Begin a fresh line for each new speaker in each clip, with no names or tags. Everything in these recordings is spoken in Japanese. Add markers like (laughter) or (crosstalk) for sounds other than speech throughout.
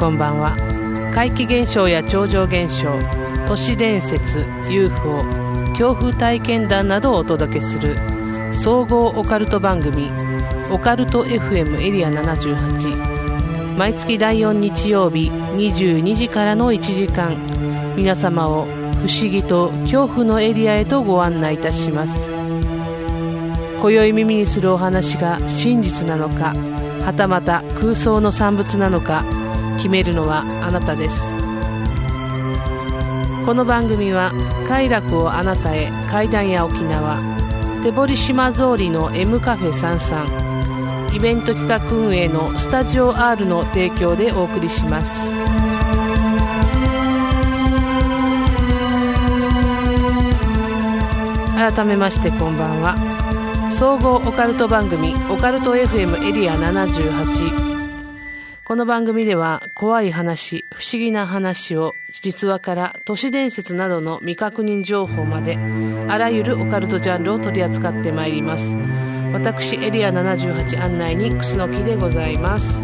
こんばんは。怪奇現象や超常現象都市伝説 UFO 恐怖体験談などをお届けする総合オカルト番組オカルト FM エリア78毎月第4日曜日22時からの1時間。皆様を不思議と恐怖のエリアへとご案内いたします。今宵耳にするお話が真実なのかはたまた空想の産物なのか決めるのはあなたです。この番組は快楽をあなたへ階段や沖縄手堀島通りの M カフェ33イベント企画運営のスタジオ R の提供でお送りします。改めましてこんばんは。総合オカルト番組オカルト FM エリア78この番組では怖い話、不思議な話を実話から都市伝説などの未確認情報まであらゆるオカルトジャンルを取り扱ってまいります。私エリア78案内に楠木でございます。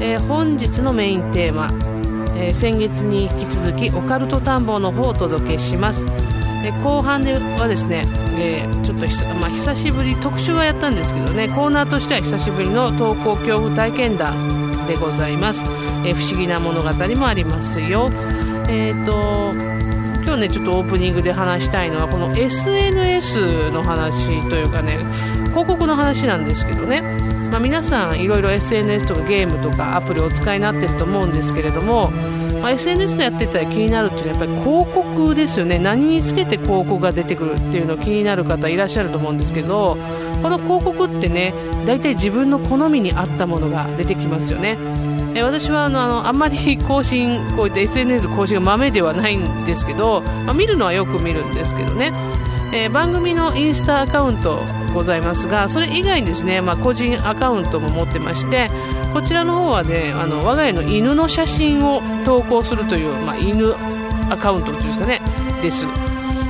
えー、本日のメインテーマ、えー、先月に引き続きオカルト探訪の方をお届けします。え後半ではですね、えー、ちょっとまあ、久しぶり特集はやったんですけどねコーナーとしては久しぶりの投稿恐怖体験談でございます、えー、不思議な物語もありますよ。えっ、ー、と今日ねちょっとオープニングで話したいのはこの SNS の話というかね広告の話なんですけどね、まあ、皆さんいろいろ SNS とかゲームとかアプリをお使いになってると思うんですけれどもまあ、SNS でやってたら気になるっていうのはやっぱり広告ですよね。何につけて広告が出てくるっていうの気になる方いらっしゃると思うんですけどこの広告ってね大体自分の好みに合ったものが出てきますよね。え私はあのあんまり更新こういった SNS 更新が豆ではないんですけど、まあ、見るのはよく見るんですけどね。えー、番組のインスタアカウントございますがそれ以外にですね、まあ、個人アカウントも持ってましてこちらの方はねあの我が家の犬の写真を投稿するという、まあ、犬アカウントというんですかねです。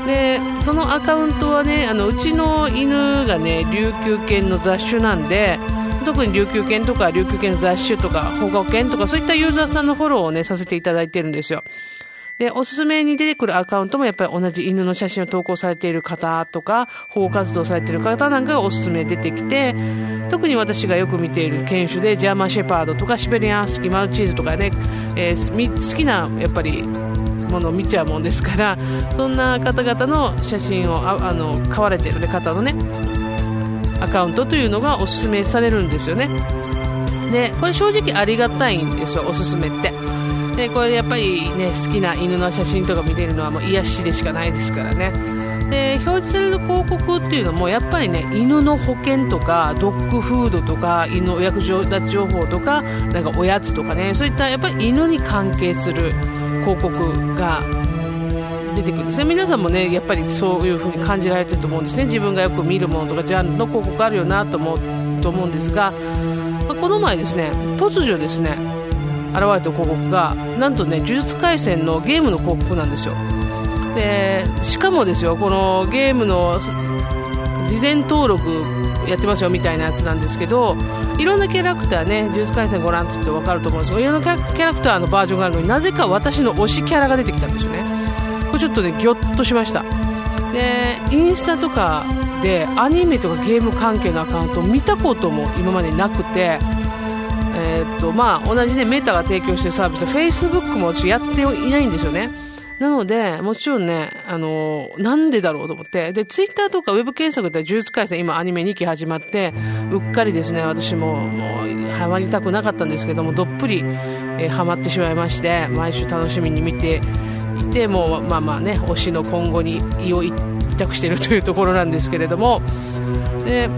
でそのアカウントはねあのうちの犬がね琉球犬の雑種なんで特に琉球犬とか琉球犬の雑種とか保護犬とかそういったユーザーさんのフォローをねさせていただいてるんですよ。で、おすすめに出てくるアカウントもやっぱり同じ犬の写真を投稿されている方とか、保護活動されている方なんかがおすすめ出てきて、特に私がよく見ている犬種で、ジャーマンシェパードとかシベリアンスキー、マルチーズとかね、えー、好きな、やっぱり、ものを見ちゃうもんですから、(laughs) そんな方々の写真を、ああの、買われている、方のね、アカウントというのがおすすめされるんですよね。で、これ正直ありがたいんですよ、おすすめって。でこれやっぱりね好きな犬の写真とか見れるのはもう癒しでしかないですからね。で表示される広告っていうのもやっぱりね犬の保険とかドッグフードとか犬のお役立ち情報とかなんかおやつとかねそういったやっぱり犬に関係する広告が出てくるんですね。皆さんもねやっぱりそういう風に感じられてると思うんですね。自分がよく見るものとかジャンルの広告あるよなと思うと思うんですが、まあ、この前ですね突如ですね現れた広告がなんとね呪術廻戦のゲームの広告なんですよ。でしかもですよこのゲームの事前登録やってますよみたいなやつなんですけどいろんなキャラクターね呪術廻戦ご覧って言って分かると思うんですけどいろんなキャラクターのバージョンがあるのになぜか私の推しキャラが出てきたんですよね。これちょっとねギョッとしました。でインスタとかでアニメとかゲーム関係のアカウント見たことも今までなくてえー、っとまあ、同じ、ね、メーターが提供しているサービス、Facebook も私やっていないんですよね。なので、もちろんね、あのー、なんでだろうと思って。で、ツイッターとかウェブ検索で呪術廻戦、今アニメ2期始まって、うっかりですね、私も、もう、ハマりたくなかったんですけども、どっぷり、えー、ハマってしまいまして、毎週楽しみに見ていて、もう、まあまあね、推しの今後に胃を委託しているというところなんですけれども、で、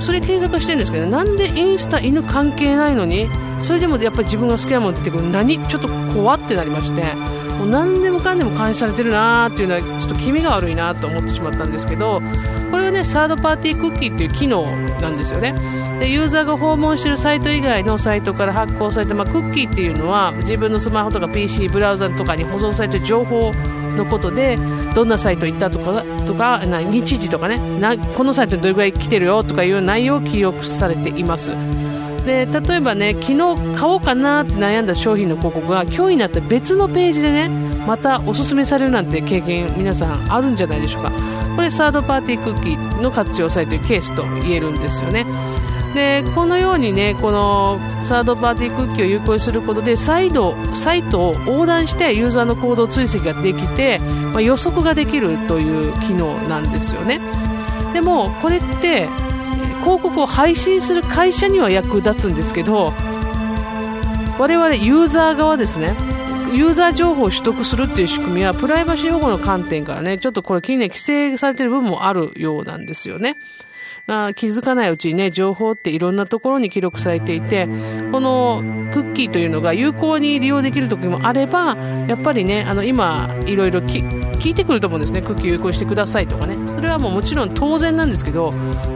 それ検索してるんですけどなんでインスタ犬関係ないのにそれでもやっぱり自分が好きなもの出てくる何ちょっと怖ってなりましてもう何でもかんでも監視されてるなーっていうのはちょっと気味が悪いなと思ってしまったんですけどこれはねサードパーティークッキーっていう機能なんですよね。でユーザーが訪問しているサイト以外のサイトから発行された、まあ、クッキーっていうのは自分のスマホとか PC ブラウザとかに保存されている情報のことでどんなサイト行ったとかとかな日時とかねなこのサイトにどれぐらい来てるよとかいう内容を記録されています。で例えばね昨日買おうかなって悩んだ商品の広告が今日になって別のページでねまたおすすめされるなんて経験皆さんあるんじゃないでしょうか。これサードパーティークッキーの活用されているケースと言えるんですよね。でこのようにねこのサードパーティークッキーを有効にすることで再度サイトを横断してユーザーの行動追跡ができて、まあ、予測ができるという機能なんですよねでもこれって広告を配信する会社には役立つんですけど我々ユーザー側ですねユーザー情報を取得するっていう仕組みはプライバシー保護の観点からねちょっとこれ近年規制されている部分もあるようなんですよね。あ気づかないうちにね、情報っていろんなところに記録されていて、このクッキーというのが有効に利用できる時もあれば、やっぱりね、あの今、いろいろ聞いてくると思うんですね、クッキー有効してくださいとかね、それはもうもちろん当然なんですけど、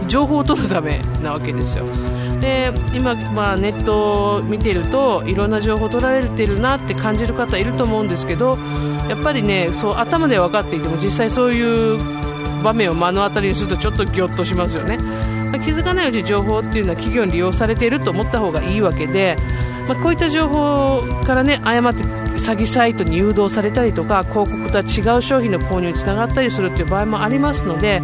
情報を取るためなわけですよ。で今、まあ、ネットを見てるといろんな情報を取られているなって感じる方いると思うんですけどやっぱりねそう頭で分かっていても実際そういう場面を目の当たりにするとちょっとぎょっとしますよね、まあ、気づかないうちに情報っていうのは企業に利用されていると思った方がいいわけで、まあ、こういった情報からね誤って詐欺サイトに誘導されたりとか広告とは違う商品の購入につながったりするっていう場合もありますので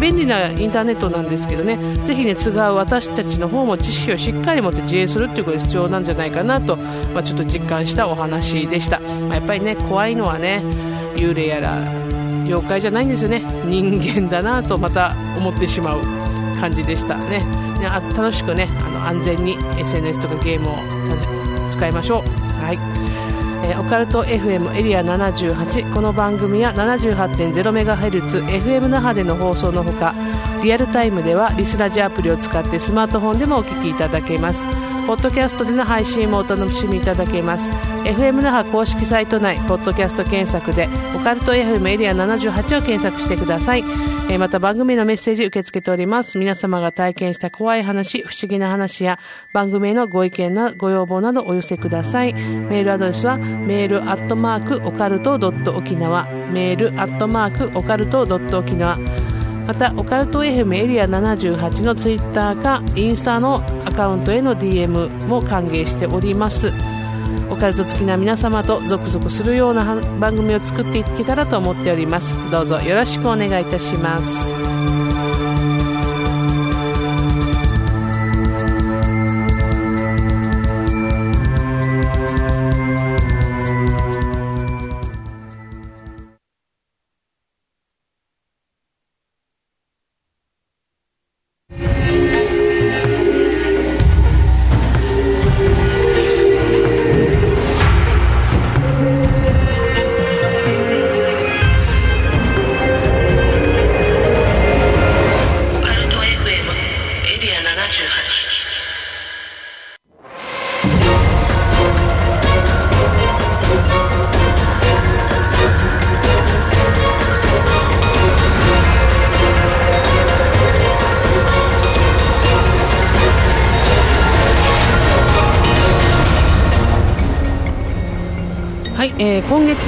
便利なインターネットなんですけどねぜひね違う私たちの方も知識をしっかり持って自衛するっていうことが必要なんじゃないかなと、まあ、ちょっと実感したお話でした、まあ、やっぱりね怖いのはね幽霊やら妖怪じゃないんですよね。人間だなとまた思ってしまう感じでしたね。楽しくねあの安全に SNS とかゲームを使いましょう。はい。え、オカルト FM エリア78この番組は 78.0MHz FM 那覇での放送のほかリアルタイムではリスラジアプリを使ってスマートフォンでもお聞きいただけます。ポッドキャストでの配信もお楽しみいただけます。FM 那覇公式サイト内ポッドキャスト検索でオカルト FM エリア78を検索してください、えー、また番組のメッセージ受け付けております。皆様が体験した怖い話不思議な話や番組へのご意見なご要望などお寄せください。メールアドレスはメールアットマークオカルトドット沖縄。メールアットマークオカルトドット沖縄。またオカルト FM エリア78のツイッターかインスタのアカウントへの DM も歓迎しております。カルト好きな皆様と続々するような番組を作っていけたらと思っております。どうぞよろしくお願いいたします。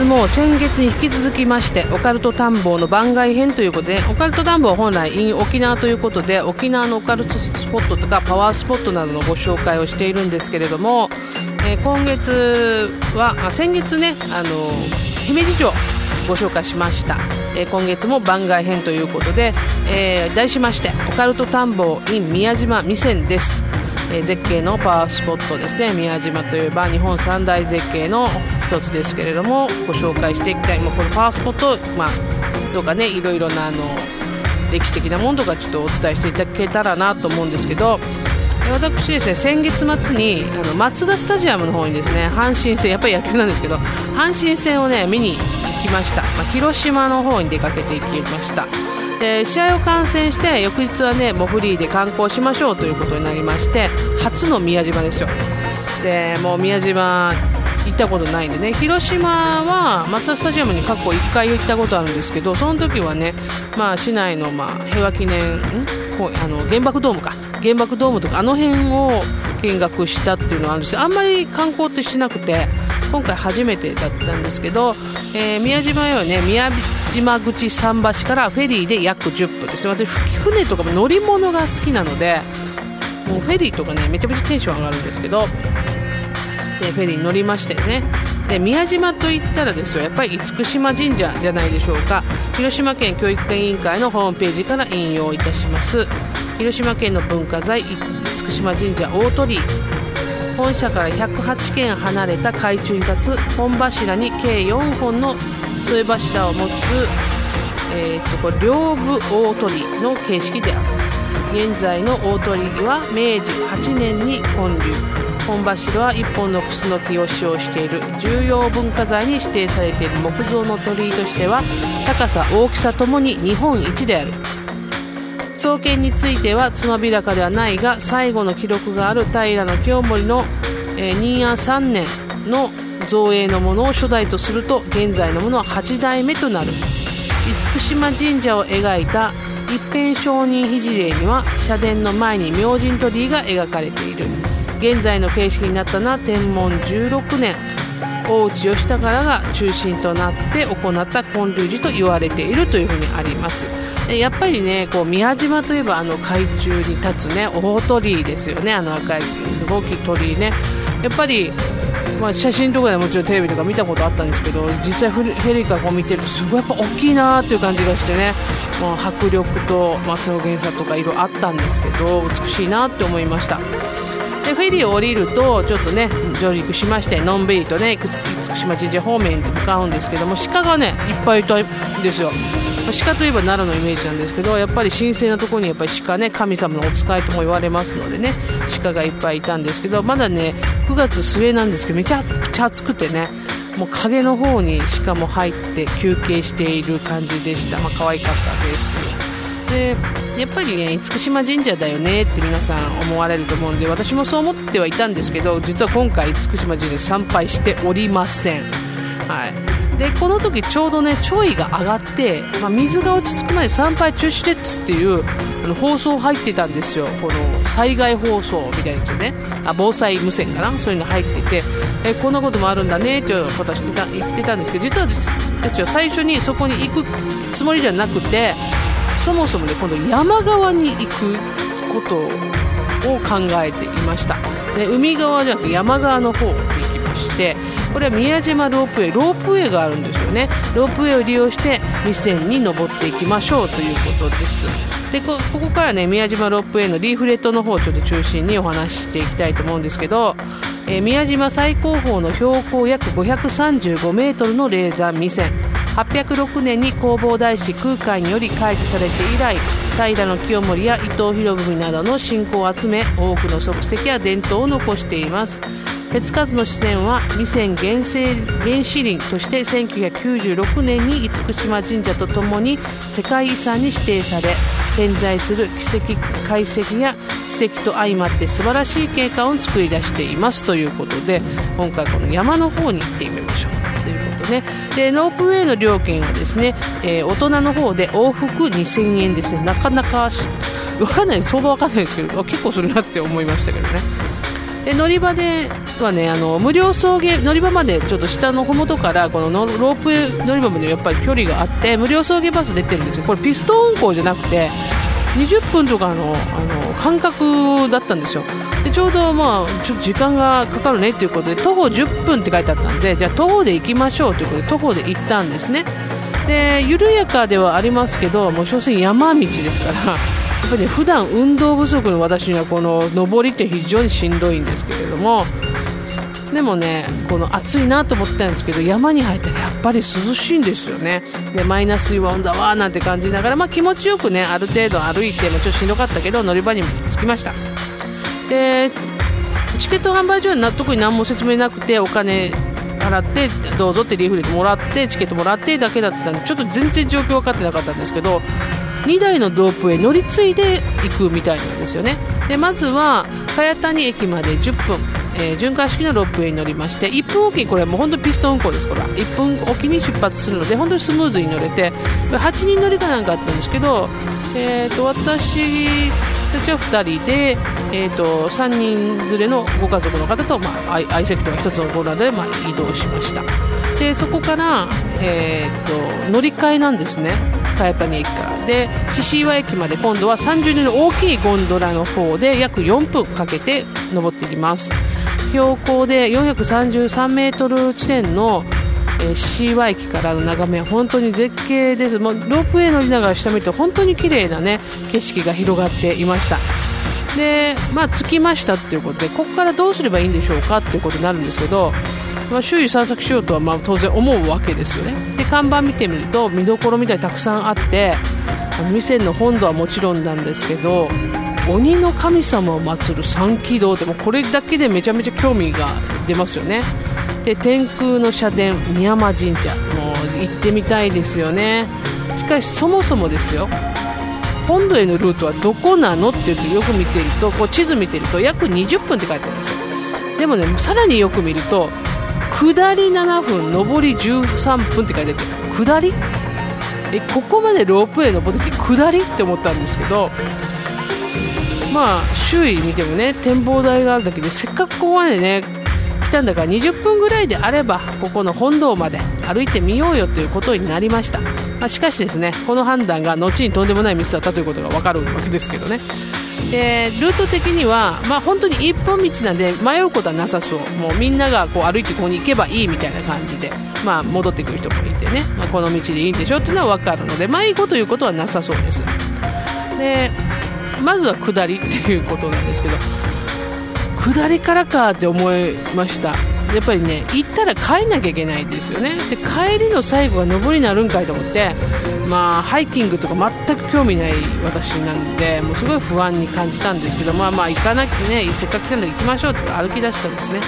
月も先月に引き続きましてオカルト探訪の番外編ということでオカルト探訪は本来 in 沖縄ということで沖縄のオカルトスポットとかパワースポットなどのご紹介をしているんですけれども、えー、今月はあ先月ねあの姫路城ご紹介しました、えー、今月も番外編ということで、え題しましてオカルト探訪 in 宮島未線です。え、絶景のパワースポットですね。宮島といえば日本三大絶景の一つですけれどもご紹介していきたいもうこのパワースポット、まあ、とかねいろいろなあの歴史的なものとかちょっとお伝えしていただけたらなと思うんですけど私ですね先月末にあのマツダスタジアムの方にですね阪神戦やっぱり野球なんですけど阪神戦をね見に行きました、まあ、広島の方に出かけていきました。で試合を観戦して翌日はねもうフリーで観光しましょうということになりまして初の宮島ですよ。でもう宮島行ったことないんでね。広島はマツダスタジアムに過去1回行ったことあるんですけどその時はね、まあ、市内の、まあ、平和記念ん？あの原爆ドームか。原爆ドームとかあの辺を見学したっていうのはあるんですけどあんまり観光ってしなくて今回初めてだったんですけど、えー、宮島へはね宮島口桟橋からフェリーで約10分です私船とかも乗り物が好きなのでもうフェリーとかねめちゃめちゃテンション上がるんですけどでフェリーに乗りましてね。で宮島といったらですよやっぱり厳島神社じゃないでしょうか。広島県教育委員会のホームページから引用いたします。広島県の文化財厳島神社大鳥居。本社から108軒離れた海中に立つ本柱に計4本の添え柱を持つ、えー、とこれ両部大鳥居の形式である。現在の大鳥居は明治8年に建立。本柱は1本のクスノキを使用している重要文化財に指定されている木造の鳥居としては高さ大きさともに日本一である。創建についてはつまびらかではないが最後の記録がある平清盛の、えー、任安3年の造営のものを初代とすると現在のものは8代目となる厳島神社を描いた一辺承認肘礼には社殿の前に明神鳥居が描かれている。現在の形式になったのは天文16年。大内義高らが中心となって行った建立寺と言われているというふうにあります。やっぱりねこう宮島といえばあの海中に立つね大鳥居ですよね。あの赤いすごく鳥居ね。やっぱりまあ、写真とかでもちろんテレビとか見たことあったんですけど実際ヘリからこう見てるとすごいやっぱ大きいなという感じがしてね、まあ、迫力と、まあ、表現さとかいろいろあったんですけど美しいなって思いました。でフェリーを降りるとちょっとね上陸しましてのんびりとね厳島神社方面に向かうんですけども鹿がねいっぱいいたんですよ。鹿といえば奈良のイメージなんですけどやっぱり神聖なところにやっぱり鹿ね神様のお使いとも言われますのでね鹿がいっぱいいたんですけどまだね9月末なんですけどめちゃくちゃ暑くてねもう影の方に鹿も入って休憩している感じでした、まあ可愛かったです。でやっぱりね厳島神社だよねって皆さん思われると思うんで私もそう思ってはいたんですけど実は今回厳島神社参拝しておりません、はい、でこの時ちょうどね潮位が上がって、まあ、水が落ち着くまで参拝中止ですっていうあの放送入ってたんですよ。この災害放送みたいなやつね。あ防災無線かな？そういうの入ってて。えこんなこともあるんだねっていうことを言ってたんですけど実は私たちは最初にそこに行くつもりじゃなくてそもそもね今度山側に行くことを考えていました。で海側じゃなくて山側の方に行きましてこれは宮島ロープウェイロープウェイがあるんですよね。ロープウェイを利用して未線に登っていきましょうということです。でここからね宮島ロープウェイのリーフレットの方をちょっと中心にお話ししていきたいと思うんですけど、え、宮島最高峰の標高約535メートルの霊山未線806年に弘法大師空海により開示されて以来平清盛や伊藤博文などの信仰を集め多くの足跡や伝統を残しています。手つかずの自然は未線原生原始林として1996年に厳島神社とともに世界遺産に指定され点在する奇跡解析や史跡と相まって素晴らしい景観を作り出していますということで今回この山の方に行ってみましょう。ということね。でノープウェイの料金はですね、えー、大人の方で往復2000円ですね。なかなかわかんない相場わかんないですけど結構するなって思いましたけどね。で乗り場ではねあの無料送迎乗り場までちょっと下のふもとからこのロープ乗り場までやっぱり距離があって無料送迎バス出てるんですよ。これピストン運行じゃなくて20分とかのあの間隔だったんですよ。でちょうど、まあ、ちょ時間がかかるねということで徒歩10分って書いてあったんでじゃあ徒歩で行きましょうということで徒歩で行ったんですね。で緩やかではありますけどもう所詮山道ですからやっぱり、ね、普段運動不足の私にはこの上りって非常にしんどいんですけれどもでもねこの暑いなと思ってたんですけど山に入ったらやっぱり涼しいんですよね。でマイナスイオンだわーなんて感じながら、まあ、気持ちよくねある程度歩いてもちょっとしんどかったけど乗り場に着きました。でチケット販売所は特に何も説明なくてお金払ってどうぞってリーフレットもらってチケットもらってだけだったんでちょっと全然状況分かってなかったんですけど2台のドープへ乗り継いで行くみたいなんですよね。でまずは茅谷駅まで10分えー、循環式のロープウェイに乗りまして1分おきにこれもう本当ピストン運行ですこれは。1分おきに出発するので本当にスムーズに乗れて8人乗りかなんかあったんですけど、えーと、私たちは2人で、えーと、3人連れのご家族の方と、まあ、相席とか1つのボーダーで、まあ、移動しました。でそこから、えー、と乗り換えなんですね。茅谷駅から。で獅子岩駅まで今度は30人の大きいゴンドラの方で約4分かけて登っていきます。標高で433メートル地点のえー、獅子岩駅からの眺めは本当に絶景です。もうロープウェイ乗りながら下見ると本当に綺麗なね景色が広がっていました。でまあ着きましたっていうことでここからどうすればいいんでしょうかっていうことになるんですけど、まあ、周囲散策しようとはまあ当然思うわけですよね。で看板見てみると見どころみたいにたくさんあって店の本堂はもちろんなんですけど鬼の神様を祀る三鬼堂ってもこれだけでめちゃめちゃ興味が出ますよね。で天空の社殿宮山神社もう行ってみたいですよね。しかしそもそもですよ。本土へのルートはどこなのって言ってよく見てるとこう地図見てると約20分って書いてあるんですよ。でもねさらによく見ると下り7分上り13分って書いてあって下り？えここまでロープウェイ登ってきて下り？って思ったんですけどまあ周囲見てもね展望台があるだけでせっかくここまでね来たんだから20分ぐらいであればここの本堂まで歩いてみようよということになりました、まあ、しかしですねこの判断が後にとんでもないミスだったということが分かるわけですけどね。でルート的には、まあ、本当に一本道なんで迷うことはなさそう。もうみんながこう歩いてここに行けばいいみたいな感じで、まあ、戻ってくる人もいてね、まあ、この道でいいんでしょっていうのは分かるので迷子ということはなさそうです。でまずは下りっていうことなんですけど下りからかって思いました。やっぱりね行ったら帰んなきゃいけないんですよね。で帰りの最後が上りになるんかいと思ってまあハイキングとか全く興味ない私なんでもうすごい不安に感じたんですけどまあまあ行かなきゃねせっかく来たんで行きましょうとか歩き出したんですね。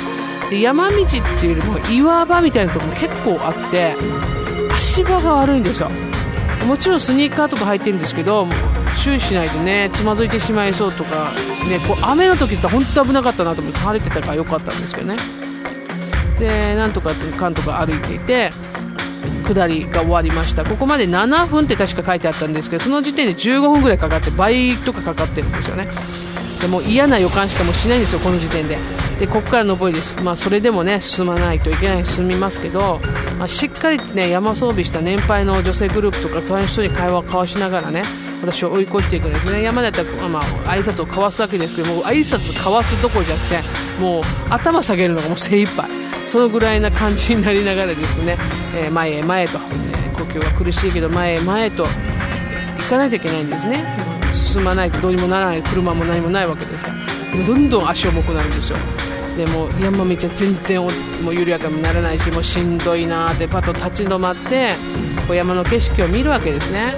で山道っていうよりも岩場みたいなところも結構あって足場が悪いんですよ。もちろんスニーカーとか履いてるんですけど注意しないとねつまずいてしまいそうとか、ね、こう雨の時って本当危なかったなと思って晴れてたから良かったんですけどね。でなんとかかんとか歩いていて下りが終わりました。ここまで7分って確か書いてあったんですけどその時点で15分ぐらいかかって倍とかかかってるんですよね。でも嫌な予感しかもしないんですよこの時点で。でここから上りです、まあ、それでもね進まないといけない。進みますけど、まあ、しっかりね山装備した年配の女性グループとかそういう人に会話を交わしながらね私を追い越していくんですね。山だったら、まあ、挨拶を交わすわけですけども挨拶交わすどころじゃなくてもう頭下げるのがもう精一杯。そのぐらいな感じになりながらですね、えー、前へ前へと、えー、呼吸が苦しいけど前へ前へと行かないといけないんですね。進まないとどうにもならない車も何もないわけですから。どんどん足重くなるんですよ。でも山道は全然もう緩やかにならないしもうしんどいなってパッと立ち止まってこう山の景色を見るわけですね。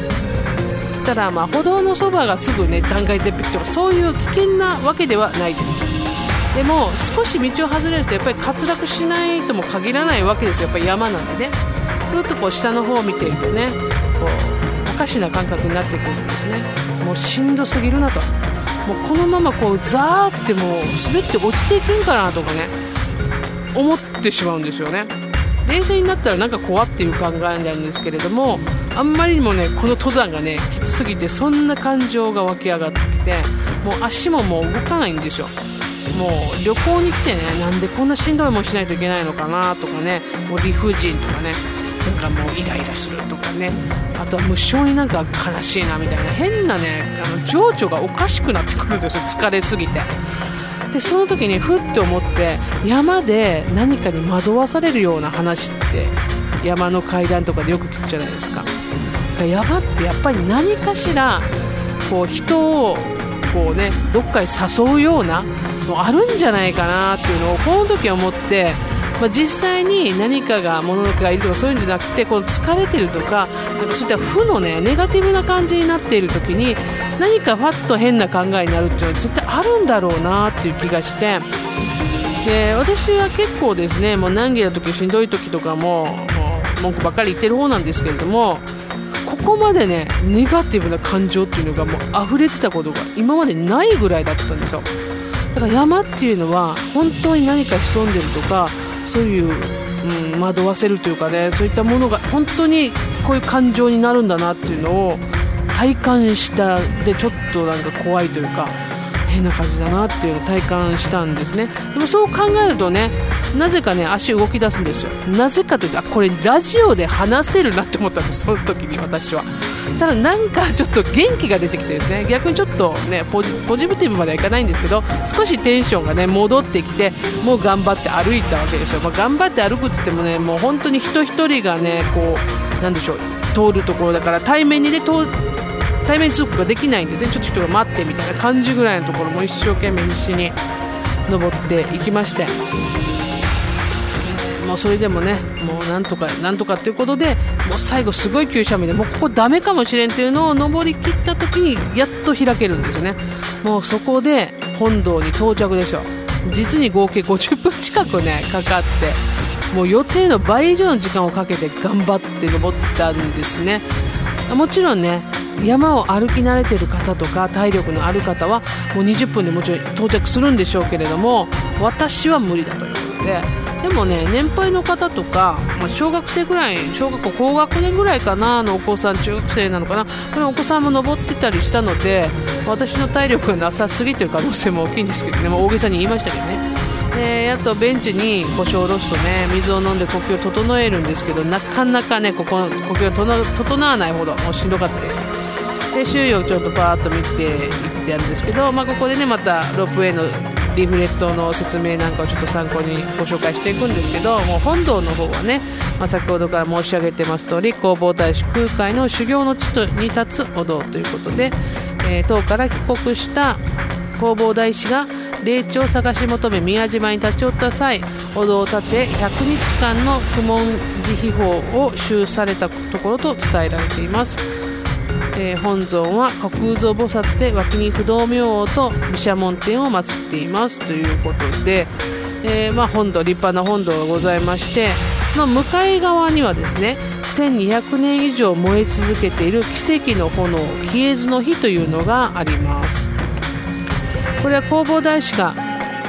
たらまあ歩道のそばがすぐね断崖絶壁とかそういう危険なわけではないです。でも少し道を外れるとやっぱり滑落しないとも限らないわけですよ。やっぱり山なんでね。ふっとこう下の方を見ているとね。こうおかしな感覚になってくるんですね。もうしんどすぎるなと。もうこのままこうザーってもう滑って落ちていけんかなとかね。思ってしまうんですよね。冷静になったらなんか怖っていう考えなんですけれどもあんまりにもねこの登山がねきつすぎてそんな感情が湧き上がってきてもう足ももう動かないんですよ。もう旅行に来てねなんでこんなしんどいもんしないといけないのかなとかねもう理不尽とかねなんかもうイライラするとかねあとは無性になんか悲しいなみたいな変なねあの情緒がおかしくなってくるんですよ疲れすぎて。でその時にふって思って山で何かに惑わされるような話って山の階段とかでよく聞くじゃないですか。山ってやっぱり何かしらこう人をこうねどっかに誘うようなのあるんじゃないかなっていうのをこの時思ってまあ、実際に何かが物のがいるとかそういうんじゃなくてこの疲れてるとかなんかそういった負の、ね、ネガティブな感じになっている時に何かファッと変な考えになるっていうのは絶対あるんだろうなっていう気がして。で私は結構ですねもう難儀な時しんどい時とかも文句ばっかり言ってる方なんですけれどもここまでねネガティブな感情っていうのがもう溢れてたことが今までないぐらいだったんですよ。だから山っていうのは本当に何か潜んでるとかそういう、うん、惑わせるというかねそういったものが本当にこういう感情になるんだなっていうのを体感したでちょっとなんか怖いというか変な感じだなっていうのを体感したんですね。でもそう考えるとねなぜかね足動き出すんですよ。なぜかというとこれラジオで話せるなって思ったんですその時に私は。ただなんかちょっと元気が出てきてですね。逆にちょっとねポジティブまではいかないんですけど少しテンションがね戻ってきてもう頑張って歩いたわけですよ、まあ、頑張って歩くって言ってもねもう本当に人一人がねこうなんでしょう通るところだから対面にね対面通告ができないんですね。ちょっと人が待ってみたいな感じぐらいのところも一生懸命必死に登っていきまして。もうそれでもねもうなんとかなんとかっていうことでもう最後すごい急斜面でもうここダメかもしれんっていうのを登り切った時にやっと開けるんですよね。もうそこで本堂に到着でしょ。実に合計50分近くねかかってもう予定の倍以上の時間をかけて頑張って登ったんですね。もちろんね山を歩き慣れている方とか体力のある方はもう20分でもちろん到着するんでしょうけれども私は無理だということででもね年配の方とか、ま、小学生ぐらい小学校高学年ぐらいかなのお子さん中学生なのかな。このお子さんも登ってたりしたので私の体力がなさすぎという可能性も大きいんですけどね、まあ、大げさに言いましたけどね。であとベンチに腰を下ろすとね水を飲んで呼吸を整えるんですけどなかなかねここ呼吸が整わないほどもうしんどかったです。で周囲をちょっとパーッと見ていってやるんですけど、まあ、ここでねまたロープウェイのリフレットの説明なんかをちょっと参考にご紹介していくんですけどもう本堂の方はね、まあ、先ほどから申し上げてます通り弘法大師空海の修行の地に立つお堂ということで、えー、唐から帰国した弘法大師が霊地を探し求め宮島に立ち寄った際お堂を建て100日間の苦悶寺秘法を修されたところと伝えられています。えー、本尊は虚空蔵菩薩で脇に不動明王と毘沙門天を祀っていますということで、えー、まあ、本堂立派な本堂がございましてその向かい側にはですね1200年以上燃え続けている奇跡の炎消えずの火というのがあります。これは弘法大師が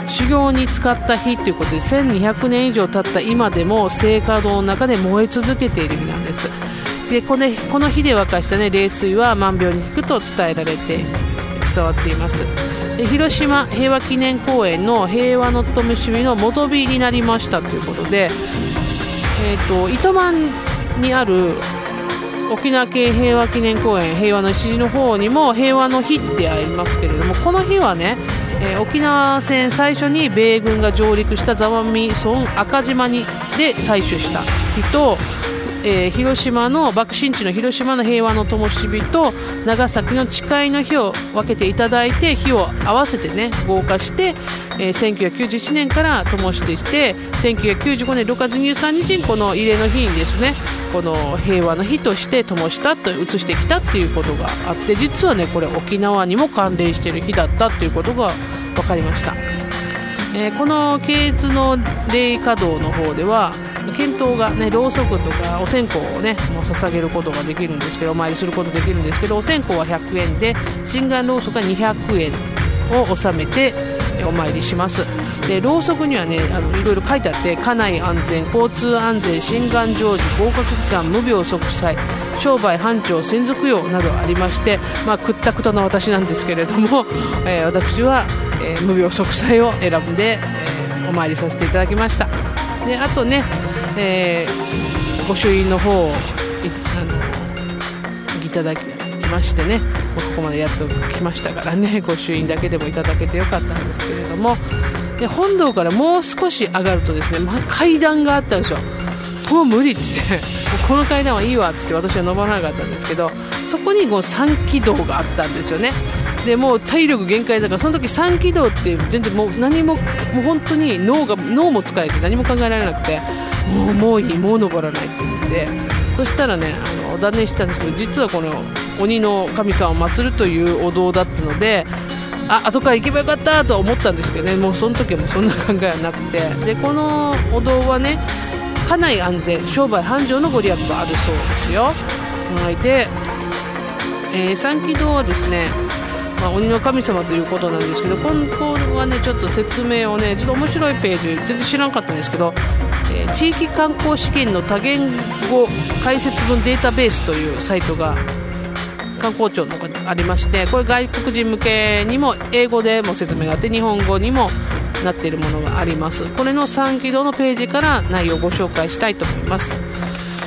修行に使った火ということで1200年以上経った今でも聖火堂の中で燃え続けている火なんです。でこのこの日で沸かした、ね、冷水は万病に効くと伝えられて伝わっています。で広島平和記念公園の平和の灯火の元火になりましたということで、えーと、糸満にある沖縄県平和記念公園平和の礎の方にも平和の日ってありますけれどもこの日はね、えー、沖縄戦最初に米軍が上陸した座間味村赤島にで採取した日とえー、広島の爆心地の広島の平和の灯火と長崎の誓いの日を分けていただいて日を合わせてね合化して、えー、1991年から灯してして1995年6月23日にこの慰霊の日にですねこの平和の日として灯したと移してきたっていうことがあって実はねこれ沖縄にも関連している日だったっていうことが分かりました。えー、この系図の霊華道の方では検討がねろうそくとかお線香をねもう捧げることができるんですけどお参りすることできるんですけどお線香は100円で心眼ろうそくは200円を納めてお参りします。でろうそくにはねあのいろいろ書いてあって家内安全交通安全心眼成就合格期間無病息災商売繁盛専属用などありまして、まあ、くったくたな私なんですけれども、(laughs) えー、私は、えー、無病息災を選んで、えー、お参りさせていただきました。であとねえー、御朱印の方をいあのいただきましてねここまでやっと来ましたからね (laughs) 御朱印だけでもいただけてよかったんですけれども。で本堂からもう少し上がるとですね、まあ、階段があったんですよ。もう無理って言って (laughs) この階段はいいわって言って私は登らなかったんですけどそこにこう三軌道があったんですよね。でもう体力限界だからその時三軌道って全然もう何ももう本当に脳が脳も疲れて何も考えられなくてもうもういいもう登らないって言って。そしたらねあの断念したんですけど実はこの鬼の神様を祀るというお堂だったのであ後から行けばよかったと思ったんですけどねもうその時はもそんな考えはなくて。でこのお堂はね家内安全商売繁盛のご利益があるそうですよ。はい。で、えー、三鬼堂はですねまあ、鬼の神様ということなんですけど今後はねちょっと説明をねちょっと面白いページ全然知らなかったんですけどえー、地域観光資源の多言語解説文データベースというサイトが観光庁のがありましてこれ外国人向けにも英語でも説明があって日本語にもなっているものがあります。これの三気堂のページから内容をご紹介したいと思います。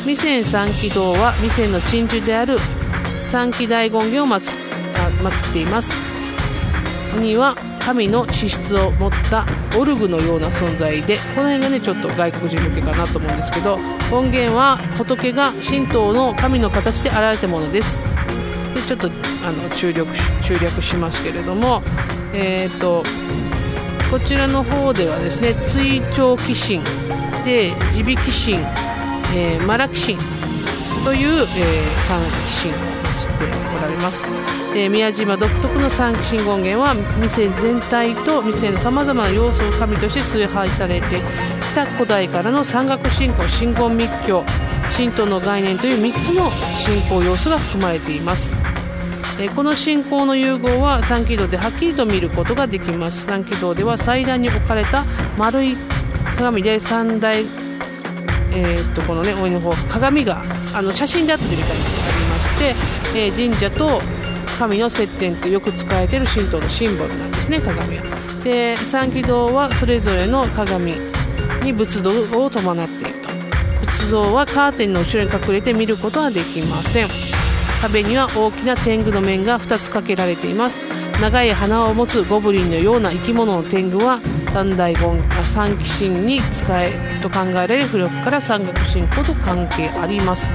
未線三気堂は未線の鎮守である三気大権現を祀っています。には神の資質を持ったオルグのような存在でこの辺がねちょっと外国人向けかなと思うんですけど音源は仏が神道の神の形で現れたものです。でちょっとあの注力注略しますけれどもえっ、ー、とこちらの方ではですね追徴寄進で地引き神、えー、マラキ神という、えー、三神を祀っておられます、えー、宮島独特の三神権現は店全体と店のさまざまな要素を神として崇拝されてきた古代からの山岳信仰神言密教神道の概念という3つの信仰要素が含まれています。この信仰の融合は三気道ではっきりと見ることができます。三気道では祭壇に置かれた丸い鏡で三大えー、っとこのねおいの方鏡があの写真で後で見たんですがありまして、えー、神社と神の接点とよく使われている神道のシンボルなんですね鏡は。で三気道はそれぞれの鏡に仏像を伴っていると。仏像はカーテンの後ろに隠れて見ることはできません。壁には大きな天狗の面が2つかけられています。長い鼻を持つゴブリンのような生き物の天狗は三大言三鬼神に使えと考えられる古くから山岳信仰と関係あります、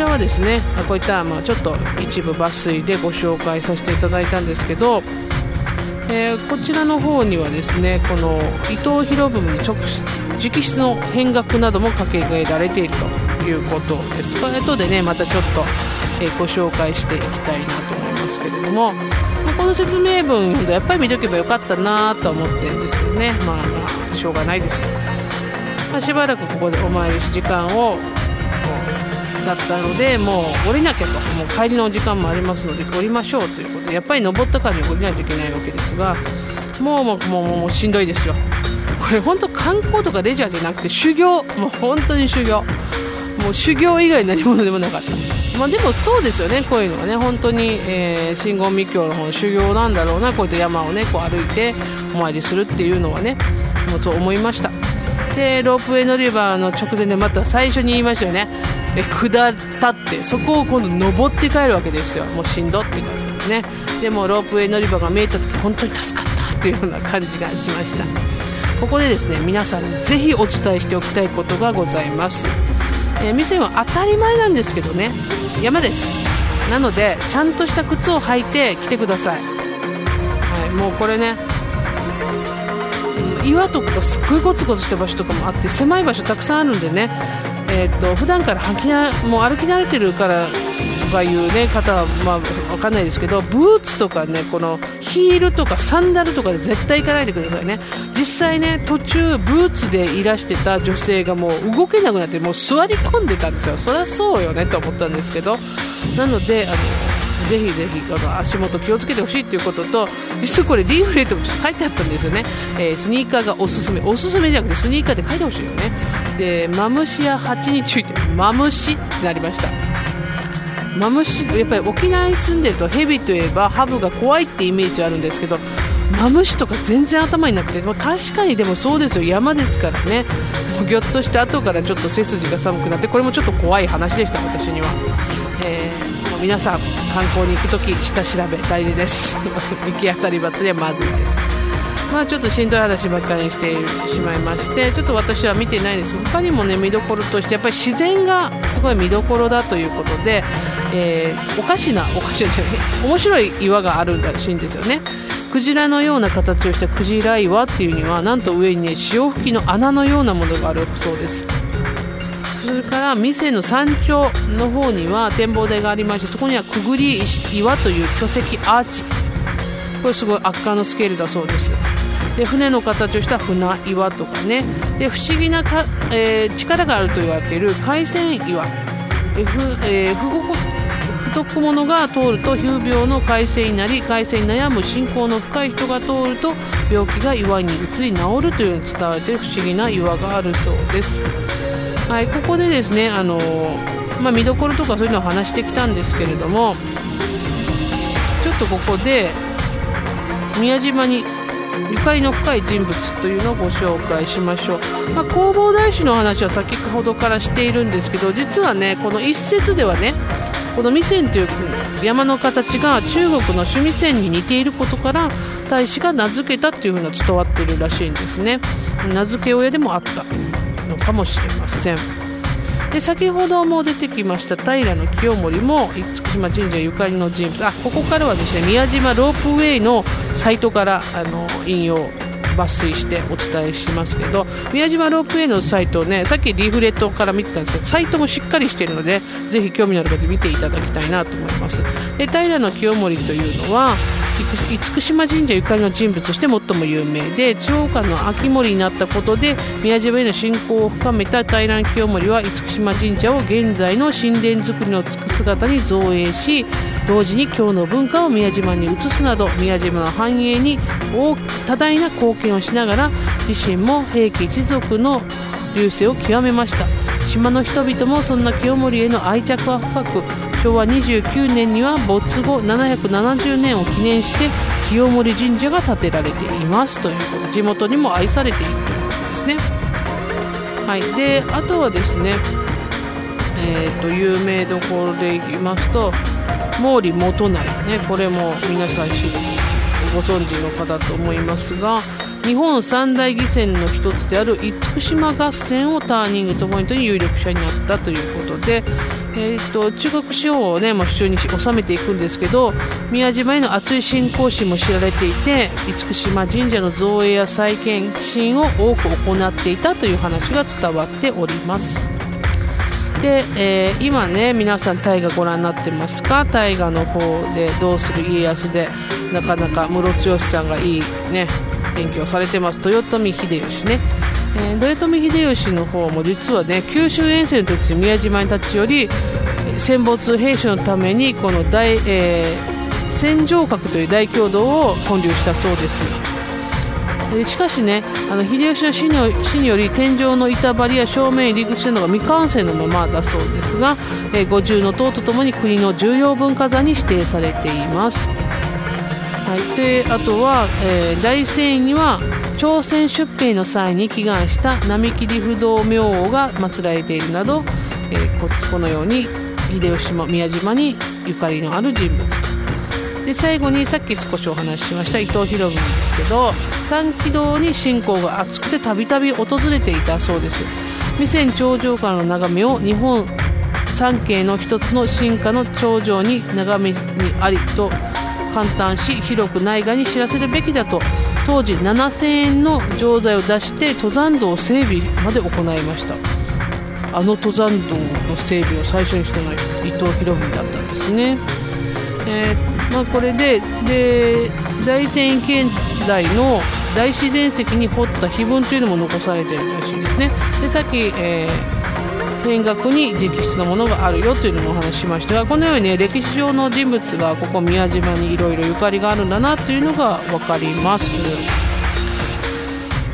らはですねこういった、まあ、ちょっと一部抜粋でご紹介させていただいたんですけど、えー、こちらの方にはですねこの伊藤博文の直直筆の変額なども掛けられているということです。後でね、またちょっと、えー、ご紹介していきたいなと思いますけれども、まあ、この説明文やっぱり見とけばよかったなと思ってるんですけどね、まあまあ、しょうがないです。まあ、しばらくここでお参りし時間を、だったので、もう降りなきゃと、もう帰りの時間もありますので、降りましょうということで、やっぱり登ったからに降りないといけないわけですが、もうもうもうもうしんどいですよ。これ本当観光とかレジャーじゃなくて修行、もう本当に修行。もう修行以外何者でもなかった。まあ、でもそうですよね、こういうのはね、本当に、えー、真言密教の方の修行なんだろうな、こういった山をね、こう歩いてお参りするっていうのはね、もうそう思いました。で、ロープウェイ乗り場の直前でまた最初に言いましたよね、え下ったって、そこを今度登って帰るわけですよ。もうしんどって感じですね。でもロープウェイ乗り場が見えた時、本当に助かったっていうような感じがしました。ここでですね、皆さんにぜひお伝えしておきたいことがございます。えー、店は当たり前なんですけどね山ですなのでちゃんとした靴を履いて来てください、はい、もうこれね岩とかすっごいゴツゴツした場所とかもあって狭い場所たくさんあるんでね、えーと、普段から履きなもう歩き慣れてるからとかいう、ね、方は、まあ、分かんないですけどブーツとかねこのヒールとかサンダルとかで絶対行かないでくださいね。実際ね途中ブーツでいらしてた女性がもう動けなくなってもう座り込んでたんですよ。そりゃそうよねと思ったんですけど。なのであのぜひぜひあの足元気をつけてほしいということと実はこれリーフレットも書いてあったんですよね、えー、スニーカーがおすすめ。おすすめじゃなくてスニーカーで書いてほしいよね。でマムシやハチについてマムシってなりました。マムシやっぱり沖縄に住んでるとヘビといえばハブが怖いってイメージあるんですけどマムシとか全然頭になくても確かにでもそうですよ。山ですからね。ぎょっとして後からちょっと背筋が寒くなってこれもちょっと怖い話でした私には、えー、皆さん観光に行くとき下調べ大事です。(laughs) 行き当たりばったりはまずいです。まあ、ちょっとしんどい話ばっかりしてしまいましてちょっと私は見てないんです。他にもね見どころとしてやっぱり自然がすごい見どころだということで、えー、おかしなおかしな面白い岩があるらしいんですよね。クジラのような形をしたクジラ岩っていうにはなんと上にね潮吹きの穴のようなものがあるそうです。それから店の山頂の方には展望台がありましてそこにはくぐり岩という巨石アーチ。これすごい圧巻のスケールだそうです。で船の形をした船岩とかね。で不思議なか、えー、力があると言われている海鮮岩、えふえー、不徳者が通ると皮膚病の改正になり改正に悩む信仰の深い人が通ると病気が岩に移り治るというように伝われている不思議な岩があるそうです、はい、ここでですねあのまあ、見どころとかそういうのを話してきたんですけれどもちょっとここで宮島にゆかりの深い人物というのをご紹介しましょう、まあ、弘法大師の話は先ほどからしているんですけど実はねこの一節ではねこの弥山という山の形が中国の趣味線に似ていることから大使が名付けたっていう風な伝わっているらしいんですね。名付け親でもあった。かもしれません。で先ほども出てきました平清盛も厳島神社ゆかりの人物。あここからはですね宮島ロープウェイのサイトからあの引用抜粋してお伝えしますけど宮島ロープウェイのサイトをねさっきリーフレットから見てたんですけどサイトもしっかりしているのでぜひ興味のある方見ていただきたいなと思います。で平清盛というのは厳島神社ゆかりの人物として最も有名で長官の秋森になったことで宮島への信仰を深めた平清盛は厳島神社を現在の神殿造りのつく姿に造営し同時に京の文化を宮島に移すなど宮島の繁栄に多大な貢献をしながら自身も平家一族の隆盛を極めました。島の人々もそんな清盛への愛着は深く昭和29年には没後770年を記念して清盛神社が建てられていますということ地元にも愛されているということですね。はい。であとはですねえーと、有名どころで言いますと毛利元就。ねこれも皆さん知るご存知の方と思いますが日本三大義戦の一つである厳島合戦をターニングとポイントに有力者になったということで、えーと、中国資本を、ね、もう手中に収めていくんですけど宮島への熱い信仰心も知られていて厳島神社の造営や再建心を多く行っていたという話が伝わっております。で、えー、今ね皆さん大河ご覧になってますか？大河の方で「どうする家康」でなかなかムロツヨシさんがいいね演技をされてます。豊臣秀吉ね、えー、豊臣秀吉の方も実はね九州遠征の時に宮島に立ち寄り戦没兵士のためにこの大、えー、戦場閣という大共同を建立したそうです。しかしねあの秀吉の死に死により天井の板張りや正面入り口などが未完成のままだそうですが、えー、五重の塔とともに国の重要文化財に指定されています、はい、であとは、えー、大遷移には朝鮮出兵の際に祈願した並木不動明王が祀られているなど、えー、ここのように秀吉も宮島にゆかりのある人物。で最後にさっき少しお話ししました伊藤博文ですけど三軌道に信仰が熱くてたびたび訪れていたそうです。未線頂上からの眺めを日本三景の一つの進化の頂上に眺めにありと簡単し広く内外に知らせるべきだと。当時7000円の錠剤を出して登山道整備まで行いました。あの登山道の整備を最初にしたのは伊藤博文だったんですね、えーまあ、これでで大仙県内の大自然石に掘った碑文というのも残されているらしいですね。でさっき、えー、見学に直筆のものがあるよというのもお話ししましたがこのように、ね、歴史上の人物がここ宮島にいろいろゆかりがあるんだなというのが分かります。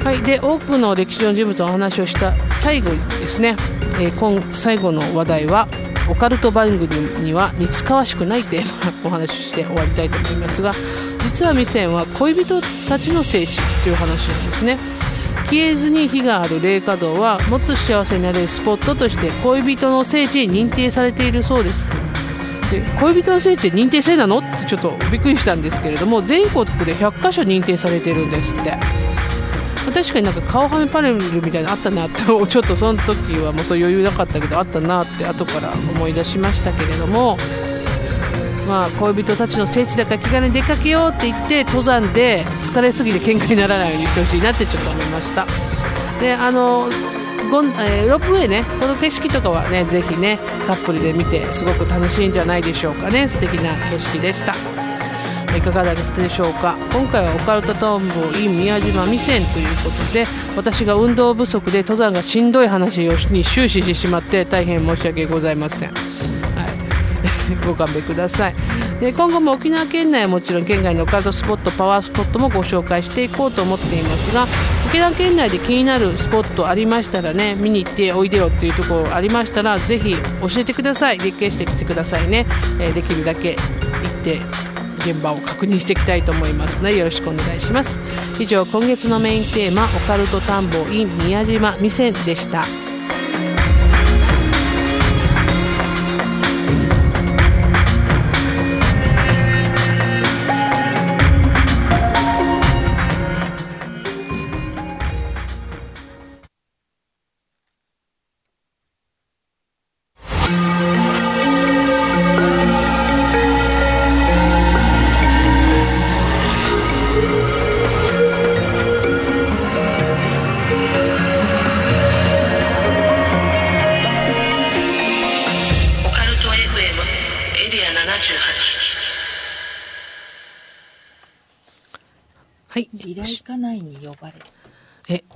はい、で多くの歴史上の人物のお話をした最後にですね、えー、今最後の話題はオカルト番組には似つかわしくないテーマお話しして終わりたいと思いますが実は未線は恋人たちの聖地という話なんですね。消えずに火がある霊華堂はもっと幸せになるスポットとして恋人の聖地に認定されているそうです。で恋人の聖地認定制なのってちょっとびっくりしたんですけれども全国で100カ所認定されてるんですって。確かになんか顔はめパネルみたいなのあったなってちょっとその時はもうそう余裕なかったけどあったなって後から思い出しましたけれどもまあ、恋人たちの聖地だから気軽に出かけようって言って登山で疲れすぎて喧嘩にならないようにしてほしいなってちょっと思いました。であのゴン、えー、ロープウェイねこの景色とかはねぜひねカップルで見てすごく楽しいんじゃないでしょうかね。素敵な景色でした。いかがだったでしょうか？今回はオカルトトンボ in 宮島未線ということで私が運動不足で登山がしんどい話をに終始してしまって大変申し訳ございません、(laughs) ご勘弁ください。で今後も沖縄県内はもちろん県外のカルトスポットパワースポットもご紹介していこうと思っていますが沖縄県内で気になるスポットありましたらね見に行っておいでよっていうところありましたらぜひ教えてください。リクエストしてきてくださいね、え、できるだけ行って現場を確認していきたいと思いますのでよろしくお願いします。以上今月のメインテーマオカルト探訪 in 宮島未線でした。